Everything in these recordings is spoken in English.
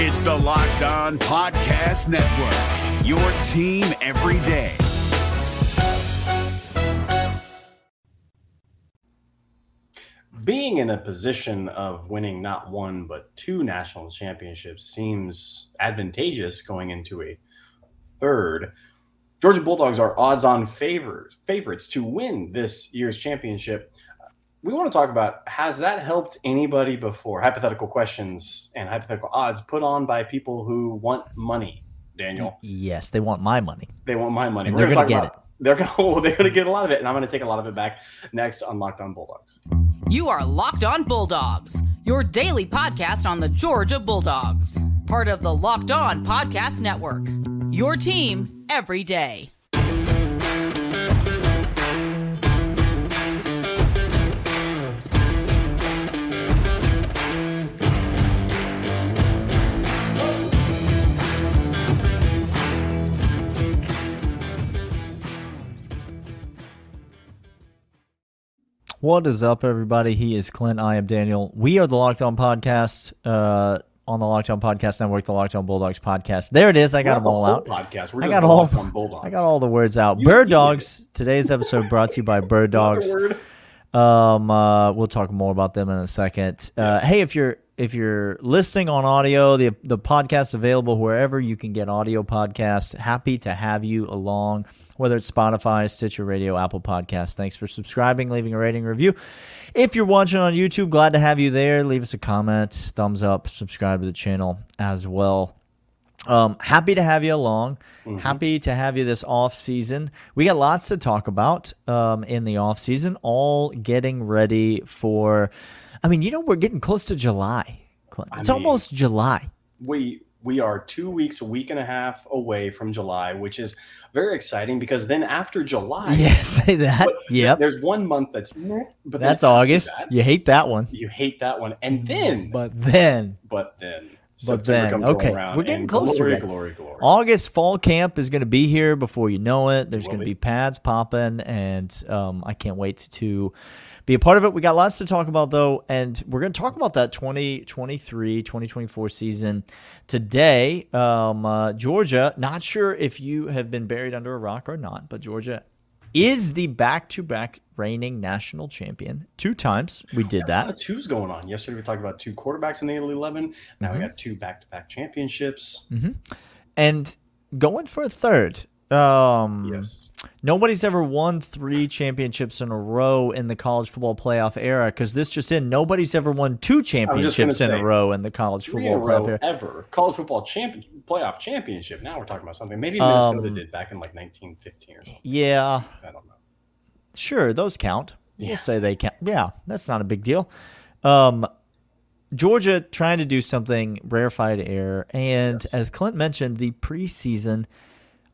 It's the Locked On Podcast Network, your team every day. Being in a position of winning not one but two national championships seems advantageous going into a third. Georgia Bulldogs are odds-on favors, favorites to win this year's championship we want to talk about has that helped anybody before? Hypothetical questions and hypothetical odds put on by people who want money. Daniel. Yes, they want my money. They want my money. And they're going to get it. They're going oh, they're going to get a lot of it, and I'm going to take a lot of it back next on Locked On Bulldogs. You are Locked On Bulldogs, your daily podcast on the Georgia Bulldogs, part of the Locked On Podcast Network. Your team every day. What is up, everybody? He is Clint. I am Daniel. We are the Locked On Podcast uh, on the Locked On Podcast Network, the Locked On Bulldogs podcast. There it is. I got them all out. Podcast. We're I got all. I got all the words out. You Bird Dogs. Today's episode brought to you by Bird Dogs. Um, uh, we'll talk more about them in a second. Uh, hey, if you're if you're listening on audio, the the podcast's available wherever you can get audio podcasts. Happy to have you along, whether it's Spotify, Stitcher Radio, Apple Podcasts. Thanks for subscribing, leaving a rating review. If you're watching on YouTube, glad to have you there. Leave us a comment, thumbs up, subscribe to the channel as well. Um, happy to have you along. Mm-hmm. Happy to have you this off season. We got lots to talk about um, in the off season. All getting ready for I mean, you know, we're getting close to July. It's I mean, almost July. We we are two weeks, a week and a half away from July, which is very exciting because then after July, yes, say that. Yeah, there's one month that's, but that's August. That, you hate that one. You hate that one, and then, but then, but then. But then, okay, we're getting closer. Glory, glory, glory. August fall camp is going to be here before you know it. There's going to be pads popping, and um, I can't wait to be a part of it. We got lots to talk about, though, and we're going to talk about that 2023 2024 season today. Um, uh, Georgia, not sure if you have been buried under a rock or not, but Georgia is the back to back reigning national champion two times. We did that. Of two's going on. Yesterday we talked about two quarterbacks in the Elite 11. Now mm-hmm. we got two back to back championships. Mm-hmm. And going for a third. Um, yes. Nobody's ever won three championships in a row in the college football playoff era because this just in. Nobody's ever won two championships in a row in the college football playoff era. Ever. College football champion, playoff championship. Now we're talking about something. Maybe Minnesota um, did back in like 1915 or something. Yeah. I don't know. Sure, those count. Yeah. We'll say they count. Yeah, that's not a big deal. Um, Georgia trying to do something rarefied air. And yes. as Clint mentioned, the preseason –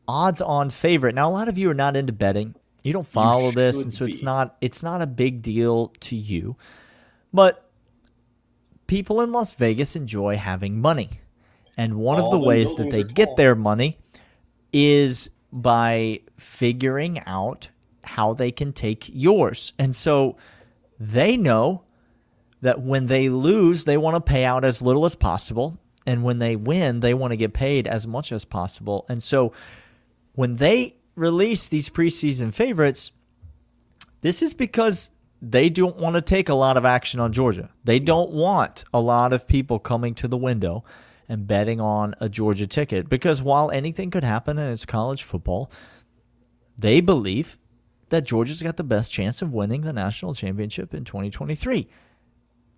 odds on favorite. Now a lot of you are not into betting. You don't follow you this and so be. it's not it's not a big deal to you. But people in Las Vegas enjoy having money. And one All of the, the ways that they get their money is by figuring out how they can take yours. And so they know that when they lose, they want to pay out as little as possible. And when they win, they want to get paid as much as possible. And so when they release these preseason favorites, this is because they don't want to take a lot of action on Georgia. They don't want a lot of people coming to the window and betting on a Georgia ticket because while anything could happen and it's college football, they believe that Georgia's got the best chance of winning the national championship in 2023.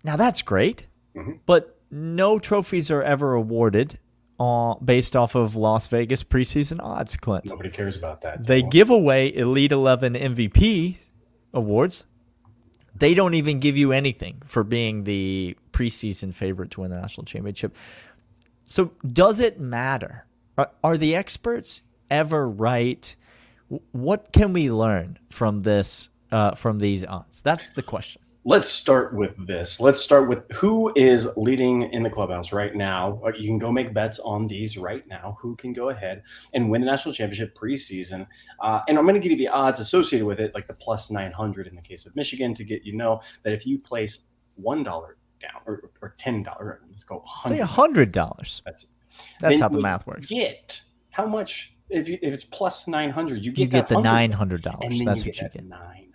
Now that's great, mm-hmm. but no trophies are ever awarded uh, based off of Las Vegas preseason odds, Clint. Nobody cares about that. They give away Elite 11 MVP awards. They don't even give you anything for being the preseason favorite to win the national championship. So, does it matter? Are, are the experts ever right? What can we learn from this, uh, from these odds? That's the question let's start with this. Let's start with who is leading in the clubhouse right now. Uh, you can go make bets on these right now. Who can go ahead and win the national championship preseason? Uh, and I'm going to give you the odds associated with it, like the plus 900 in the case of Michigan, to get you know that if you place $1, down, or, or ten dollars. Let's go. Say a hundred dollars. That's That's then how the math works. Get how much? If you, if it's plus nine hundred, you get You get that the nine hundred and dollars. That's you what you get. Nine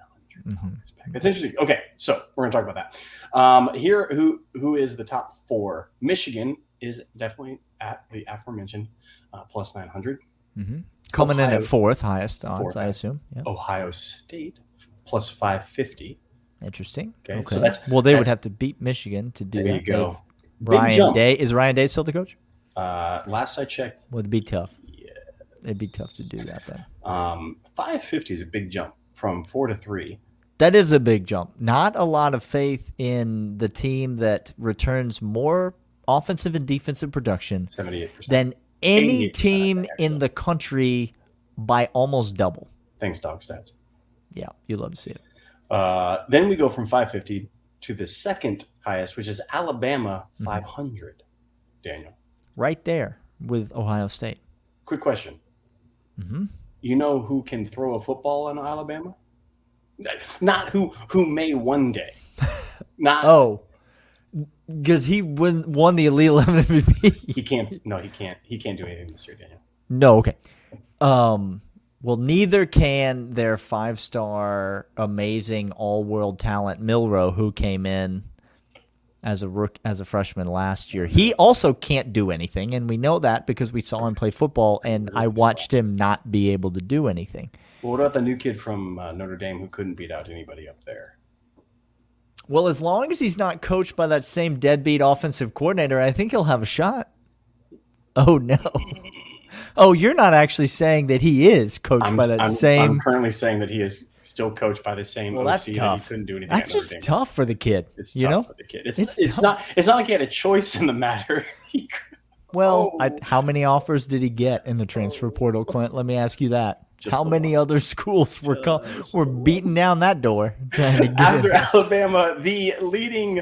hundred Mhm. dollars back. That's interesting. Okay, so we're gonna talk about that. Um, here, who who is the top four? Michigan is definitely at the aforementioned uh, plus nine hundred. hmm Coming in at fourth highest odds, Fourth I assume. Yeah. Ohio State plus five fifty. Interesting. Okay, so that's- well, they would have to beat Michigan to do There that. you go. Big Ryan jump. Day is Ryan Day still the coach? Uh, last I checked, Would be tough. yeah, It'd be tough to do that then. um, five fifty is a big jump from four to three. That is a big jump. Not a lot of faith in the team that returns more offensive and defensive production than any team in the country by almost double. Thanks, dog stats. Yeah, you love to see it. Uh, then we go from 550 to the second highest, which is Alabama Mm-hmm. 500. Daniel, Right there with Ohio State. quick question. Mhm. You know who can throw a football in Alabama? Not who who may one day. Not Oh, because he won, won the Elite 11 MVP. he can't. No, he can't. He can't do anything this year, Daniel. No, okay. Um, well, neither can their five star, amazing, all world talent Milroe, who came in as a rook as a freshman last year. He also can't do anything, and we know that because we saw him play football, and I watched him not be able to do anything. Well, what about the new kid from uh, Notre Dame who couldn't beat out anybody up there? Well, as long as he's not coached by that same deadbeat offensive coordinator, I think he'll have a shot. Oh no. Oh, you're not actually saying that he is coached I'm, by that I'm- same I'm currently saying that he is still coached by the same Well, OC that's that tough. he couldn't do anything. That's at Notre just tough for the kid. It's you tough know. for the kid. It's It's it's, not it's not like he had a choice in the matter. Well, Oh. I, how many offers did he get in the transfer portal, Clint? Let me ask you that. Just how many other schools were co- were beating down that door trying to get After? Alabama, the leading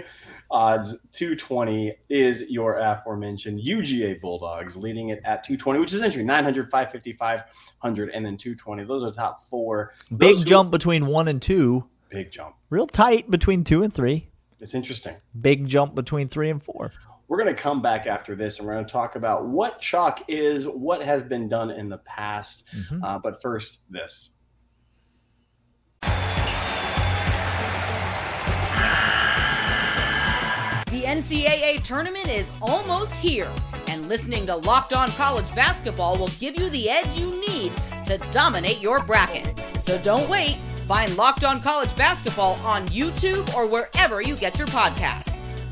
odds 220 is your aforementioned UGA Bulldogs, leading it at 220, which is entry 900, 550, 500, and then 220. Those are the top four. Big Those who- jump between one and two. Big jump. Real tight between two and three. It's interesting. Big jump between three and four. We're going to come back after this and we're going to talk about what chalk is, what has been done in the past. Mhm. Uh, but first, this. The NCAA tournament is almost here, and listening to Locked On College Basketball will give you the edge you need to dominate your bracket. So don't wait. Find Locked On College Basketball on YouTube or wherever you get your podcasts.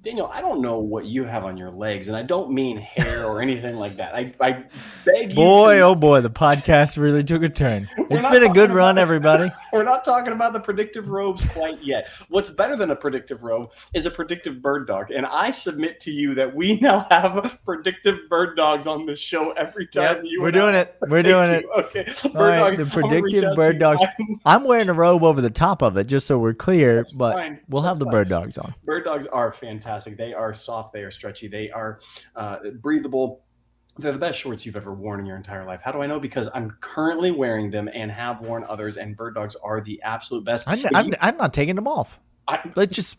Daniel, I don't know what you have on your legs, and I don't mean hair or anything like that. I, I beg you. Boy, to, oh boy, the podcast really took a turn. it's been a good run, about- everybody. We're not talking about the predictive robes quite yet. What's better than a predictive robe is a predictive bird dog, and I submit to you that we now have predictive bird dogs on this show every time Yep, you. we're and I- doing it. We're Thank doing you. it. Okay, bird right, dogs. the predictive bird dogs. I'm- wearing a robe over the top of it just so we're clear, That's but fine. we'll have the fine. bird dogs on. Bird dogs are fantastic. They are soft. They are stretchy. They are uh, breathable. They're the best shorts you've ever worn in your entire life. How do I know? Because I'm currently wearing them and have worn others, and bird dogs are the absolute best. I'm, I'm, you- I'm not taking them off. I, Let's just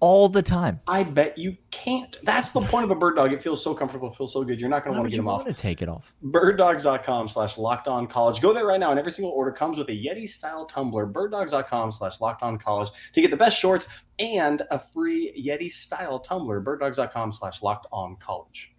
all the time. I bet you can't. That's the point of a bird dog. It feels so comfortable. Feels so good. You're not going to want to get them off. you them want off. to take it off? Birddogs.com slash locked on college. Go there right now, and every single order comes with a Yeti style tumbler. Birddogs.com slash locked on college to get the best shorts and a free Yeti style tumbler. Birddogs.com slash locked on college.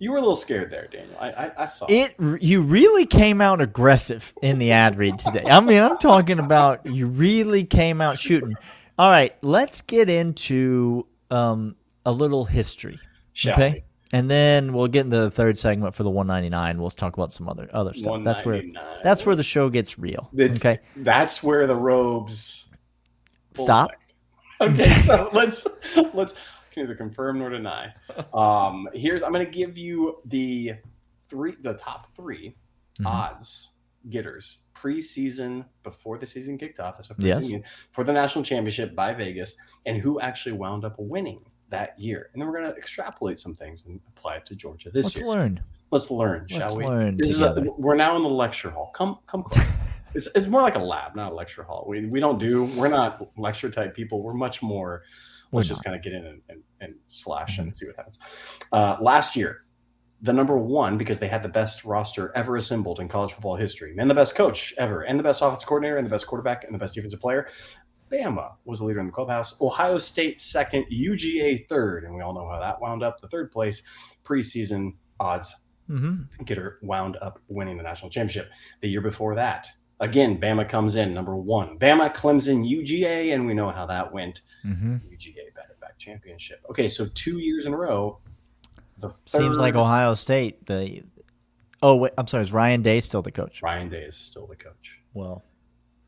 You were a little scared there, Daniel. I, I, I saw It you really came out aggressive in the ad read today. I mean, I'm talking about you really came out shooting. All right, let's get into um, a little history, Shall okay? And then we'll get into the third segment for the 199. We'll talk about some other other stuff. That's where that's where the show gets real. It's- Okay, That's where the robes stop. Okay, so let's let's neither confirm nor deny. Um, here's I'm going to give you the three, the top 3 Mhm. odds getters preseason before the season kicked off. That's what Yes. for the national championship by Vegas, and who actually wound up winning that year. And then we're going to extrapolate some things and apply it to Georgia this year. Let's year. learn. Let's learn, shall Let's we? learn This is a, we're now in the lecture hall. Come, come close. it's, it's more like a lab, not a lecture hall. We, we don't do, we're not lecture type people. We're much more, We're let's just kind of get in and, and, and slash and see what happens. Uh, last year, the number one, because they had the best roster ever assembled in college football history, and the best coach ever, and the best offensive coordinator, and the best quarterback, and the best defensive player. Bama was the leader in the clubhouse. Ohio State second, UGA third, and we all know how that wound up. The third place preseason odds hmm getter wound up winning the national championship. The year before that, again, Bama comes in number one. Bama, Clemson, UGA, and we know how that went. hmm UGA back back championship. Okay, so two years in a row. The Seems like Ohio State. The oh, wait, I'm sorry. Is Ryan Day still the coach? Ryan Day is still the coach. Well,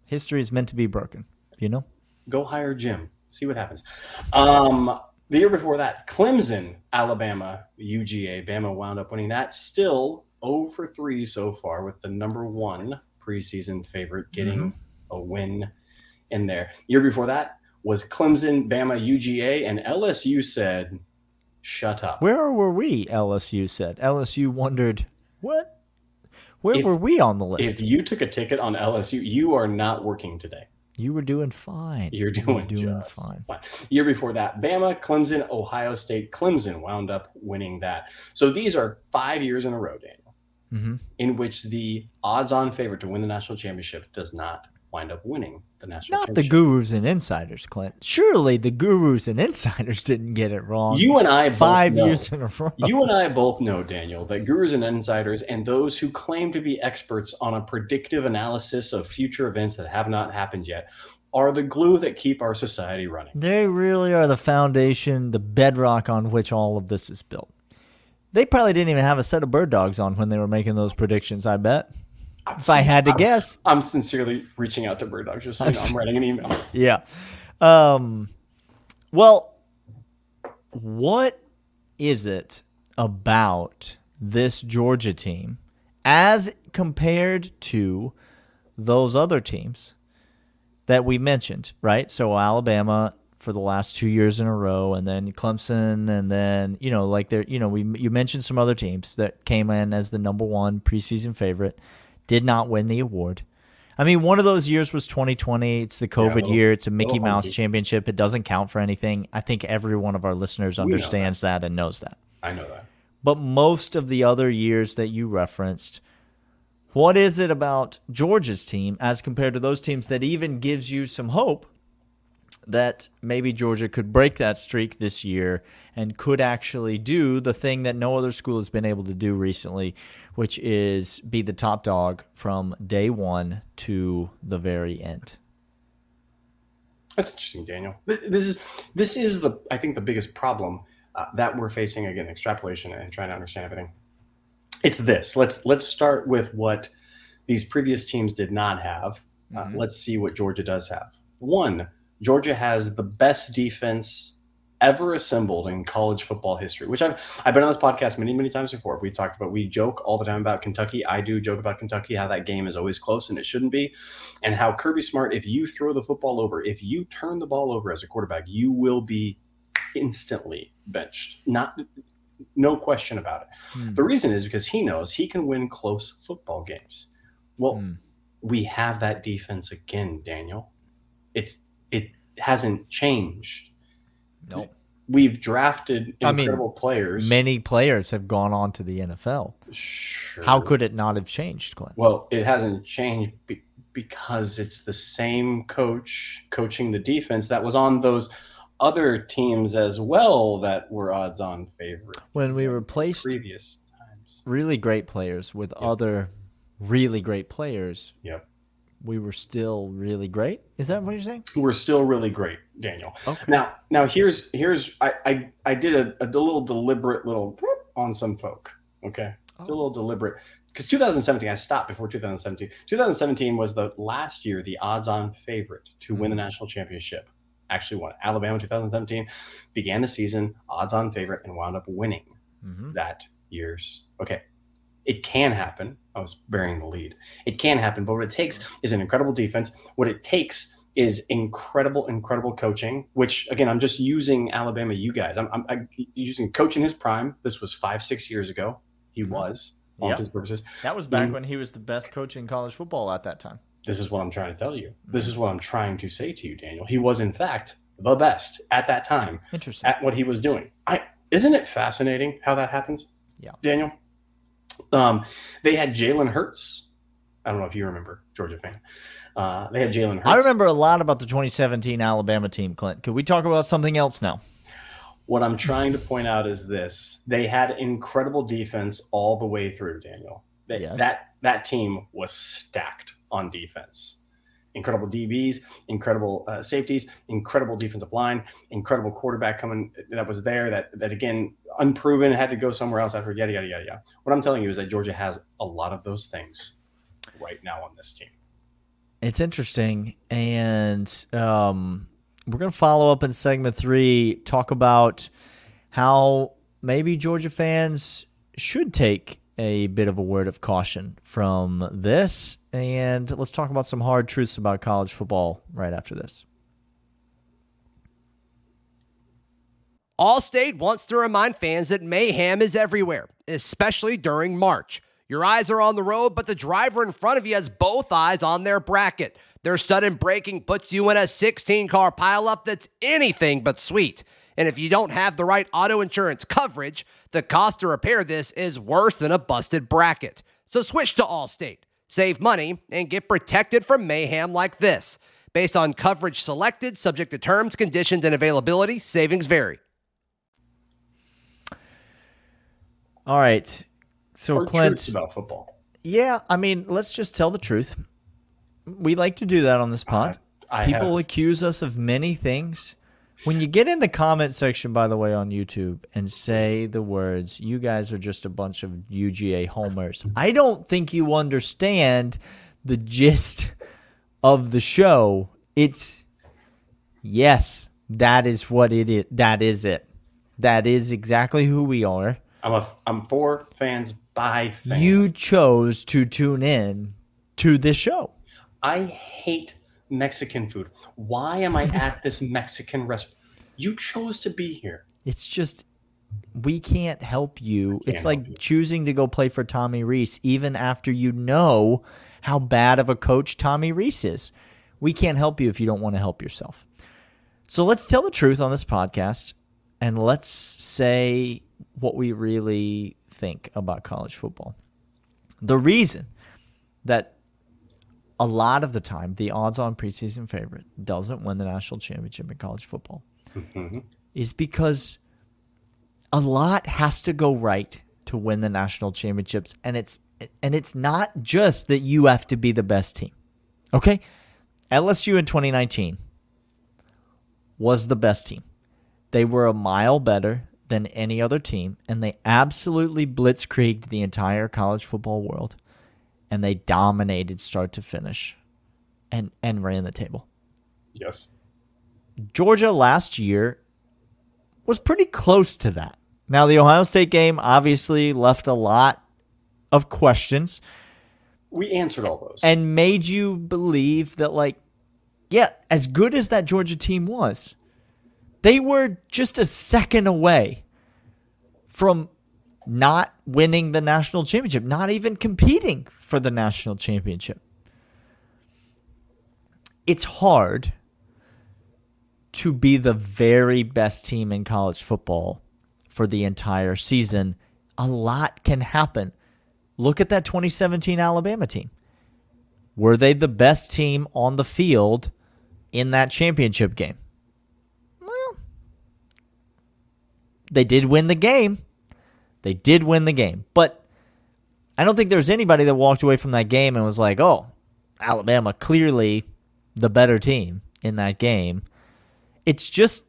history is meant to be broken. You know. Go hire Jim. See what happens. Um, the year before that, Clemson, Alabama, UGA, Bama wound up winning that. Still 0 for 3 so far with the number one preseason favorite mm-hmm. getting a win in there. Year before that was Clemson, Bama, UGA, and LSU said, "Shut up." Where were we? LSU said. LSU wondered what. Where If- were we on the list? If you took a ticket on LSU, you are not working today. you were doing fine. You're You were doing, doing just fine. Year before that, Bama, Clemson, Ohio State, Clemson wound up winning that. So these are five years in a row, Daniel, hmm in which the odds-on favorite to win the national championship does not wind up winning the national championship. Not the gurus and insiders, Clint. Surely the gurus and insiders didn't get it wrong. You and I both five years in a row. You and I both know, Daniel, that gurus and insiders and those who claim to be experts on a predictive analysis of future events that have not happened yet are the glue that keep our society running. They really are the foundation, the bedrock on which all of this is built. They probably didn't even have a set of bird dogs on when they were making those predictions, I bet. If I had to guess. I'm sincerely reaching out to Bird dogs. Just so you know, I'm writing an email. Yeah. Um well, what is it about this Georgia team as compared to those other teams that we mentioned, right? So Alabama for the last 2 years in a row and then Clemson and then, you know, like there, you know, we you mentioned some other teams that came in as the number 1 preseason favorite, did not win the award. I mean, one of those years was 2020. It's the COVID little- year. It's a Mickey Mouse championship. It doesn't count for anything. I think every one of our listeners that. understands that and knows that. I know that. But most of the other years that you referenced, what is it about Georgia's team as compared to those teams that even gives you some hope that maybe Georgia could break that streak this year and could actually do the thing that no other school has been able to do recently, which is be the top dog from day one to the very end? That's interesting, Daniel. This is this is the I think the biggest problem uh, that we're facing again extrapolation and trying to understand everything. It's this. Let's let's start with what these previous teams did not have. Uh, Mhm. let's see what Georgia does have. One, Georgia has the best defense ever assembled in college football history. Which I've I've been on this podcast many many times before. We talked about we joke all the time about Kentucky. I do joke about Kentucky how that game is always close and it shouldn't be and how Kirby Smart, if you throw the football over, if you turn the ball over as a quarterback, you will be instantly benched. Not no question about it. Hmm. The reason is because he knows he can win close football games. Well, Hmm. we have that defense again, Daniel. It's it hasn't changed. Nope. We've drafted I mean, incredible players. Many players have gone on to the NFL. Sure. How could it not have changed, Clint? Well, it hasn't changed be- because it's the same coach coaching the defense that was on those other teams as well that were odds on favorite When we replaced previous times. really great players with other really great players, Yep. We were still really great. Is that what you're saying? We're still really great, Daniel. Okay. Now, now here's here's I I, I did a, a little deliberate little on some folk. Okay, did a little deliberate because 2017 I stopped before 2017. 2017 was the last year the odds-on favorite to win the national championship. Actually won. Alabama 2017 began the season odds-on favorite and wound up winning hmm that year's. Okay, it can happen. I was bearing the lead. It can happen, but what it takes is an incredible defense. What it takes is incredible, incredible coaching. Which again, I'm just using Alabama. You guys, I'm, I'm, I'm using coach in his prime. This was five, six years ago. He He was all Yep. and purposes. That was back Mm. when he was the best coach in college football at that time. This is what I'm trying to tell you. This is what I'm trying to say to you, Daniel. He was in fact the best at that time Interesting. at what he was doing. I isn't it fascinating how that happens? Yeah. Daniel. Um, they had Jalen Hurts. I don't know if you remember, Georgia fan. Uh, they had Jalen Hurts. I remember a lot about the 2017 Alabama team, Clint. Could we talk about something else now? What I'm trying to point out is this: they had incredible defense all the way through. Daniel, They- Yes. that that team was stacked on defense. Incredible DBs, incredible uh, safeties, incredible defensive line, incredible quarterback coming that was there. That that again unproven had to go somewhere else after yada yada yada yada. What I'm telling you is that Georgia has a lot of those things right now on this team. It's interesting, and um, we're going to follow up in segment three. Talk about how maybe Georgia fans should take a bit of a word of caution from this, and let's talk about some hard truths about college football right after this. Allstate wants to remind fans that mayhem is everywhere, especially during March. Your eyes are on the road, but the driver in front of you has both eyes on their bracket. Their sudden braking puts you in a 16 car pileup that's anything but sweet. And if you don't have the right auto insurance coverage, the cost to repair this is worse than a busted bracket. So switch to Allstate, save money, and get protected from mayhem like this. Based on coverage selected, subject to terms, conditions, and availability, savings vary. All right. So, Hard Clint, about football. yeah, I mean, let's just tell the truth. We like to do that on this pod. I People have- accuse us of many things. When you get in the comment section, by the way, on YouTube and say the words, you guys are just a bunch of UGA homers, I don't think you understand the gist of the show. It's, yes, that is what it is. That is it. That is exactly who we are. I'm a I'm for fans by fans. You chose to tune in to this show. I hate Mexican food. Why am I at this Mexican restaurant? You chose to be here. It's just we can't help you. it's can't like help you. choosing to go play for Tommy Rees even after you know how bad of a coach Tommy Rees is. We can't help you if you don't want to help yourself. So let's tell the truth on this podcast and let's say what we really think about college football. The reason that a lot of the time the odds on preseason favorite doesn't win the national championship in college football mm-hmm. is because a lot has to go right to win the national championships and it's and it's not just that you have to be the best team. Okay? LSU in 2019 was the best team. They were a mile better than any other team and they absolutely blitzkrieged the entire college football world and they dominated start to finish and and ran the table. Yes. Georgia last year was pretty close to that. Now, the Ohio State game obviously left a lot of questions We answered all those. and made you believe that, like, yeah, as good as that Georgia team was, they were just a second away from not winning the national championship, not even competing for the national championship. It's hard to be the very best team in college football for the entire season. A lot can happen. Look at that 2017 Alabama team. Were they the best team on the field in that championship game? Well, they did win the game. They did win the game. But I don't think there's anybody that walked away from that game and was like, oh, Alabama clearly the better team in that game. It's just,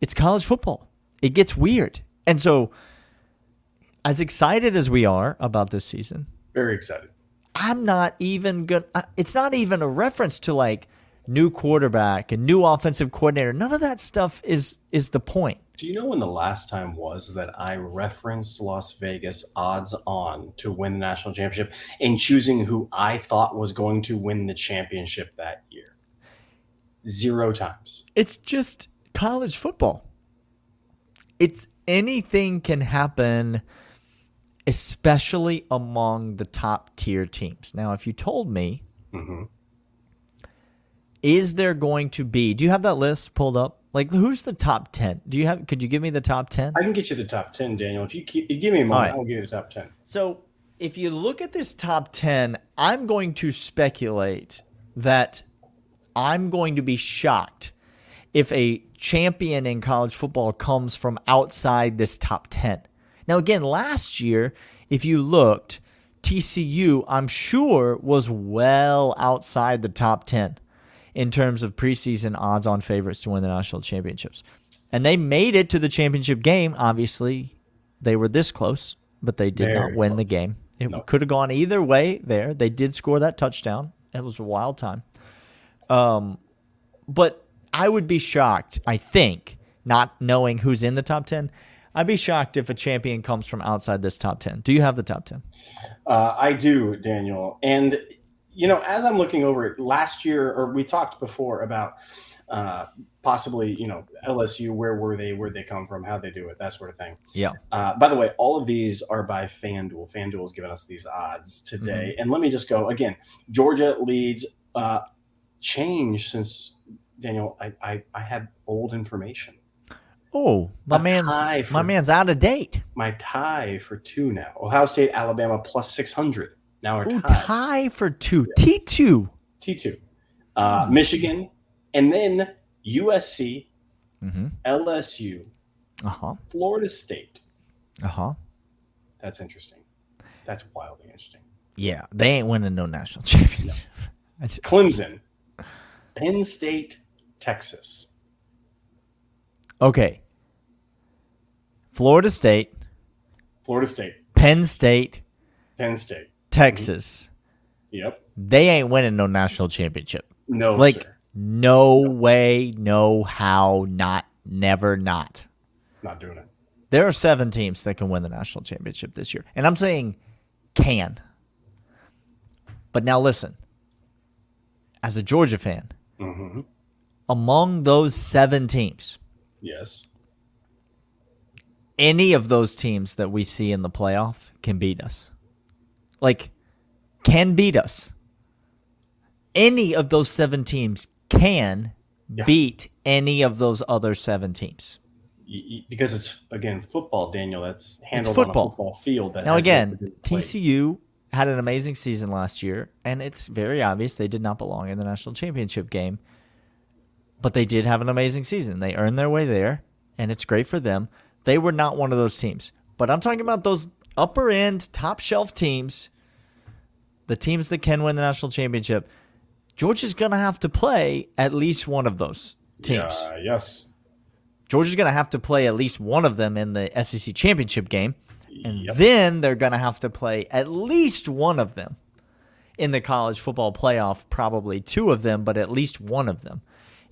it's college football. It gets weird. And so, as excited as we are about this season, Very excited. I'm not even going to, It's not even a reference to like new quarterback and new offensive coordinator. None of that stuff is is the point. Do you know when the last time was that I referenced Las Vegas odds on to win the national championship and choosing who I thought was going to win the championship that year? Zero times. It's just college football. It's anything can happen especially among the top tier teams. Now, if you told me, Mm-hmm. Is there going to be? Do you have that list pulled up? Like, who's the top ten? Do you have? Could you give me the top ten? I can get you the top ten, Daniel. If you, keep, you give me a moment, right. I'll give you the top ten. So, if you look at this top 10, I'm going to speculate that I'm going to be shocked if a champion in college football comes from outside this top 10. Now, again, last year, if you looked, TCU, I'm sure, was well outside the top 10 in terms of preseason odds on favorites to win the national championships. And they made it to the championship game. Obviously, they were this close, but they did Very not win the game. It No. could have gone either way there. They did score that touchdown. It was a wild time. Um, but I would be shocked, I think, not knowing who's in the top 10. I'd be shocked if a champion comes from outside this top 10. Do you have the top 10? Uh, I do, Daniel. And, you know, as I'm looking over it, last year, or we talked before about uh, possibly, you know, LSU, where were they, where'd they come from, how'd they do it, that sort of thing. Yeah. Uh, by the way, all of these are by FanDuel. FanDuel's given us these odds today. And let me just go again Georgia leads, uh, change since, Daniel, I, I, I had old information. Oh, my A man's for- my man's out of date. My tie for two now. Ohio State, Alabama plus 600. Now we're Ooh, tied. tie for two. T2. T2. Uh, Michigan, and then USC, Mm-hmm. LSU, Uh-huh. Florida State. Uh-huh. That's interesting. That's wildly interesting. Yeah, they ain't winning no national championship. Just- Clemson, Penn State, Texas. Okay. Florida State, Florida State, Penn State, Penn State. Texas. Yep. They ain't winning no national championship. No, like sir. no way, no how, not never not. Not doing it. There are seven teams that can win the national championship this year. And I'm saying can. But now listen. As a Georgia fan, hmm among those seven teams, Yes. any of those teams that we see in the playoff can beat us. Like, can beat us. Any of those seven teams can Yeah. beat any of those other seven teams. Because it's, again, football, Daniel. That's handled football. on a football field. That Now, has yet to again. TCU had an amazing season last year, and it's very obvious they did not belong in the national championship game. But they did have an amazing season. They earned their way there, and it's great for them. They were not one of those teams. But I'm talking about those upper end, top shelf teams, the teams that can win the national championship. Georgia's going to have to play at least one of those teams. Yeah, yes. Georgia's going to have to play at least one of them in the SEC championship game. And Yep. then they're going to have to play at least one of them in the college football playoff, probably two of them, but at least one of them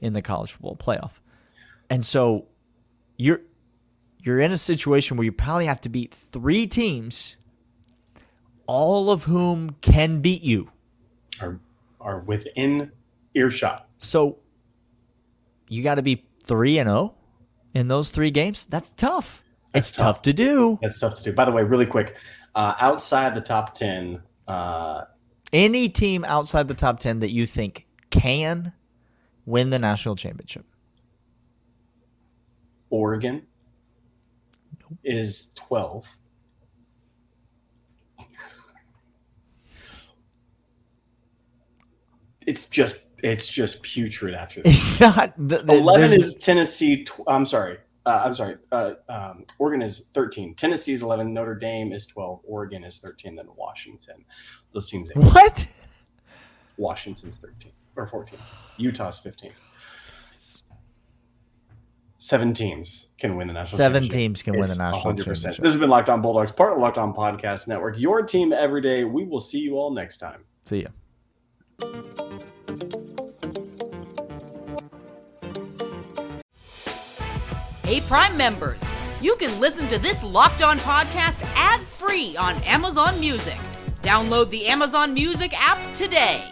in the college football playoff. And so you're you're in a situation where you probably have to beat three teams all of whom can beat you. Are, are within earshot. So you got to be 3 and 0 in those 3 games. That's tough. That's it's tough. tough. to do. That's tough to do. By the way, really quick, uh, outside the top 10, uh, Any team outside the top 10 that you think can win the national championship. Oregon is 12. It's just it's just putrid after this. It's not the, the- 11 is Tennessee. Tw- I'm sorry. Uh, I'm sorry. Uh, um, Oregon is 13. Tennessee is 11. Notre Dame is 12. Oregon is 13. Then Washington. Those teams. What? Washington's 13 or 14. Utah's 15. Seven teams can win the national Seven championship. teams can win the national 100%. championship. This has been Locked On Bulldogs, part of Locked On Podcast Network. Your team every day. We will see you all next time. See ya. Hey, Prime members, you can listen to this Locked On podcast ad free on Amazon Music. Download the Amazon Music app today.